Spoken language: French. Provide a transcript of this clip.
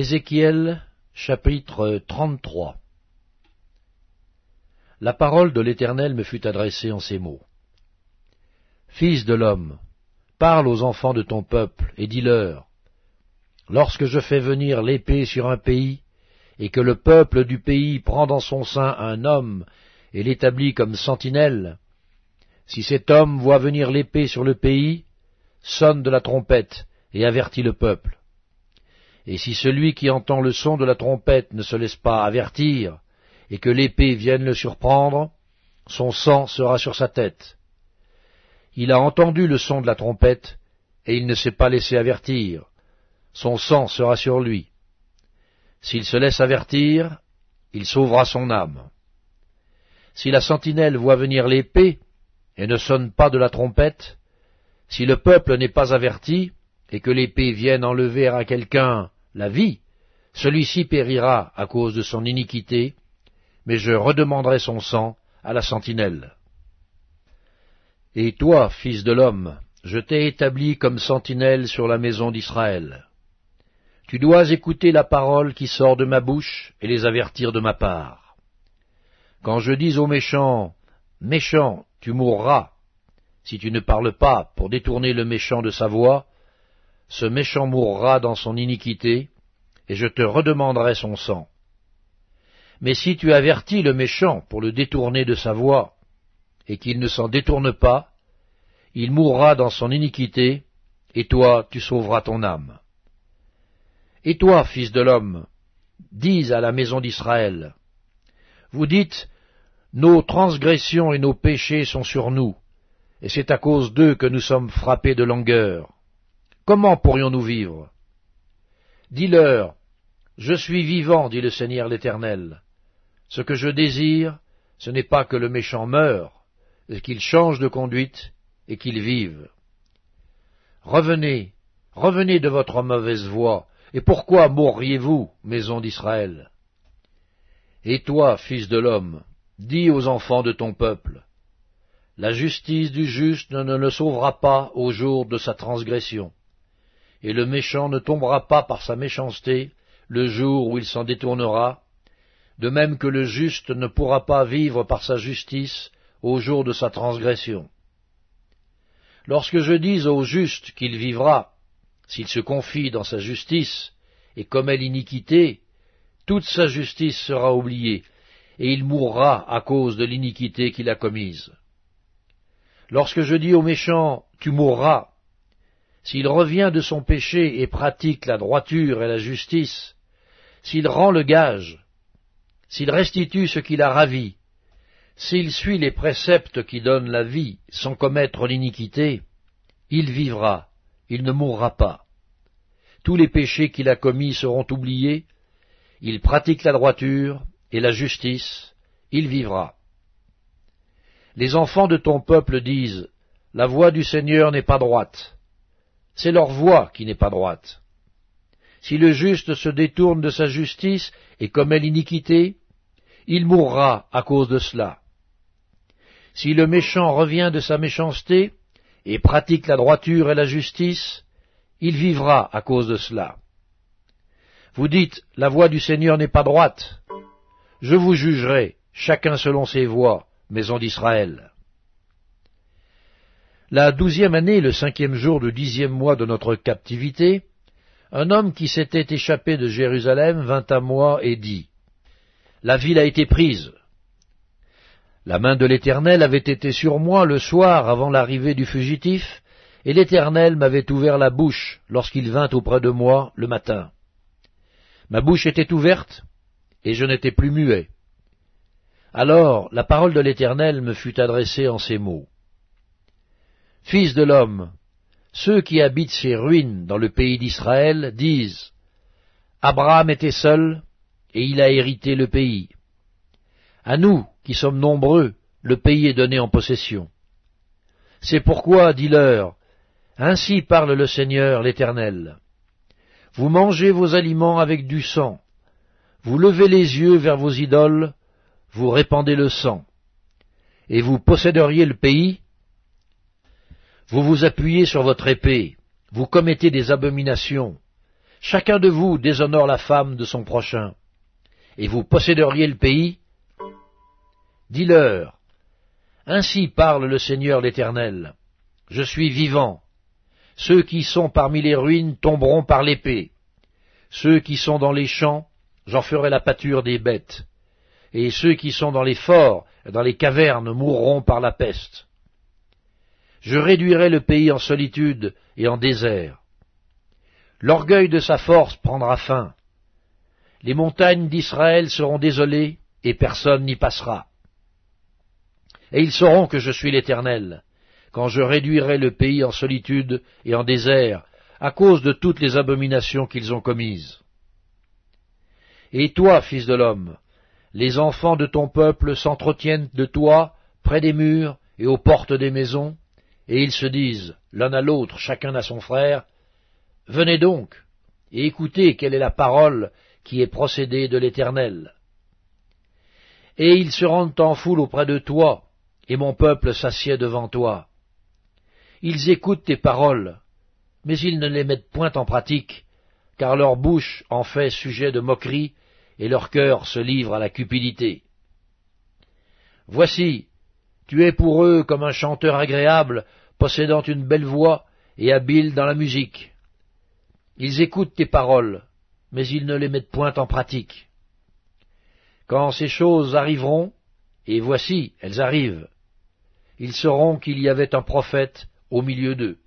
Ézéchiel chapitre 33 La parole de l'Éternel me fut adressée en ces mots. Fils de l'homme, parle aux enfants de ton peuple, et dis-leur, Lorsque je fais venir l'épée sur un pays, et que le peuple du pays prend dans son sein un homme et l'établit comme sentinelle, si cet homme voit venir l'épée sur le pays, sonne de la trompette et avertit le peuple. Et si celui qui entend le son de la trompette ne se laisse pas avertir, et que l'épée vienne le surprendre, son sang sera sur sa tête. Il a entendu le son de la trompette, et il ne s'est pas laissé avertir. Son sang sera sur lui. S'il se laisse avertir, il sauvera son âme. Si la sentinelle voit venir l'épée, et ne sonne pas de la trompette, si le peuple n'est pas averti, et que l'épée vienne enlever à quelqu'un la vie, celui-ci périra à cause de son iniquité, mais je redemanderai son sang à la sentinelle. Et toi, fils de l'homme, je t'ai établi comme sentinelle sur la maison d'Israël. Tu dois écouter la parole qui sort de ma bouche et les avertir de ma part. Quand je dis aux méchants, Méchant, tu mourras, si tu ne parles pas pour détourner le méchant de sa voix, ce méchant mourra dans son iniquité, et je te redemanderai son sang. Mais si tu avertis le méchant pour le détourner de sa voie, et qu'il ne s'en détourne pas, il mourra dans son iniquité, et toi tu sauveras ton âme. Et toi, fils de l'homme, dis à la maison d'Israël, vous dites, nos transgressions et nos péchés sont sur nous, et c'est à cause d'eux que nous sommes frappés de langueur. Comment pourrions-nous vivre? Dis-leur, Je suis vivant, dit le Seigneur l'Éternel. Ce que je désire, ce n'est pas que le méchant meure, mais qu'il change de conduite et qu'il vive. Revenez, revenez de votre mauvaise voie, et pourquoi mourriez-vous, maison d'Israël? Et toi, fils de l'homme, dis aux enfants de ton peuple, La justice du juste ne le sauvera pas au jour de sa transgression et le méchant ne tombera pas par sa méchanceté le jour où il s'en détournera, de même que le juste ne pourra pas vivre par sa justice au jour de sa transgression. Lorsque je dis au juste qu'il vivra, s'il se confie dans sa justice, et commet l'iniquité, toute sa justice sera oubliée, et il mourra à cause de l'iniquité qu'il a commise. Lorsque je dis au méchant, tu mourras, s'il revient de son péché et pratique la droiture et la justice, s'il rend le gage, s'il restitue ce qu'il a ravi, s'il suit les préceptes qui donnent la vie sans commettre l'iniquité, il vivra, il ne mourra pas. Tous les péchés qu'il a commis seront oubliés, il pratique la droiture et la justice, il vivra. Les enfants de ton peuple disent, La voix du Seigneur n'est pas droite c'est leur voie qui n'est pas droite. Si le juste se détourne de sa justice et commet l'iniquité, il mourra à cause de cela. Si le méchant revient de sa méchanceté et pratique la droiture et la justice, il vivra à cause de cela. Vous dites, la voie du Seigneur n'est pas droite. Je vous jugerai, chacun selon ses voies, maison d'Israël. La douzième année, le cinquième jour du dixième mois de notre captivité, un homme qui s'était échappé de Jérusalem vint à moi et dit, La ville a été prise. La main de l'Éternel avait été sur moi le soir avant l'arrivée du fugitif, et l'Éternel m'avait ouvert la bouche lorsqu'il vint auprès de moi le matin. Ma bouche était ouverte, et je n'étais plus muet. Alors la parole de l'Éternel me fut adressée en ces mots. Fils de l'homme, ceux qui habitent ces ruines dans le pays d'Israël disent Abraham était seul, et il a hérité le pays. À nous, qui sommes nombreux, le pays est donné en possession. C'est pourquoi, dis-leur, ainsi parle le Seigneur l'Éternel. Vous mangez vos aliments avec du sang, vous levez les yeux vers vos idoles, vous répandez le sang, et vous posséderiez le pays, vous vous appuyez sur votre épée, vous commettez des abominations, chacun de vous déshonore la femme de son prochain, et vous posséderiez le pays. Dis-leur, ainsi parle le Seigneur l'Éternel, je suis vivant, ceux qui sont parmi les ruines tomberont par l'épée, ceux qui sont dans les champs, j'en ferai la pâture des bêtes, et ceux qui sont dans les forts, dans les cavernes, mourront par la peste. Je réduirai le pays en solitude et en désert. L'orgueil de sa force prendra fin. Les montagnes d'Israël seront désolées, et personne n'y passera. Et ils sauront que je suis l'Éternel, quand je réduirai le pays en solitude et en désert, à cause de toutes les abominations qu'ils ont commises. Et toi, fils de l'homme, les enfants de ton peuple s'entretiennent de toi près des murs et aux portes des maisons, et ils se disent, l'un à l'autre, chacun à son frère, Venez donc, et écoutez quelle est la parole qui est procédée de l'Éternel. Et ils se rendent en foule auprès de toi, et mon peuple s'assied devant toi. Ils écoutent tes paroles, mais ils ne les mettent point en pratique, car leur bouche en fait sujet de moquerie, et leur cœur se livre à la cupidité. Voici, tu es pour eux comme un chanteur agréable, possédant une belle voix et habile dans la musique. Ils écoutent tes paroles, mais ils ne les mettent point en pratique. Quand ces choses arriveront, et voici, elles arrivent, ils sauront qu'il y avait un prophète au milieu d'eux.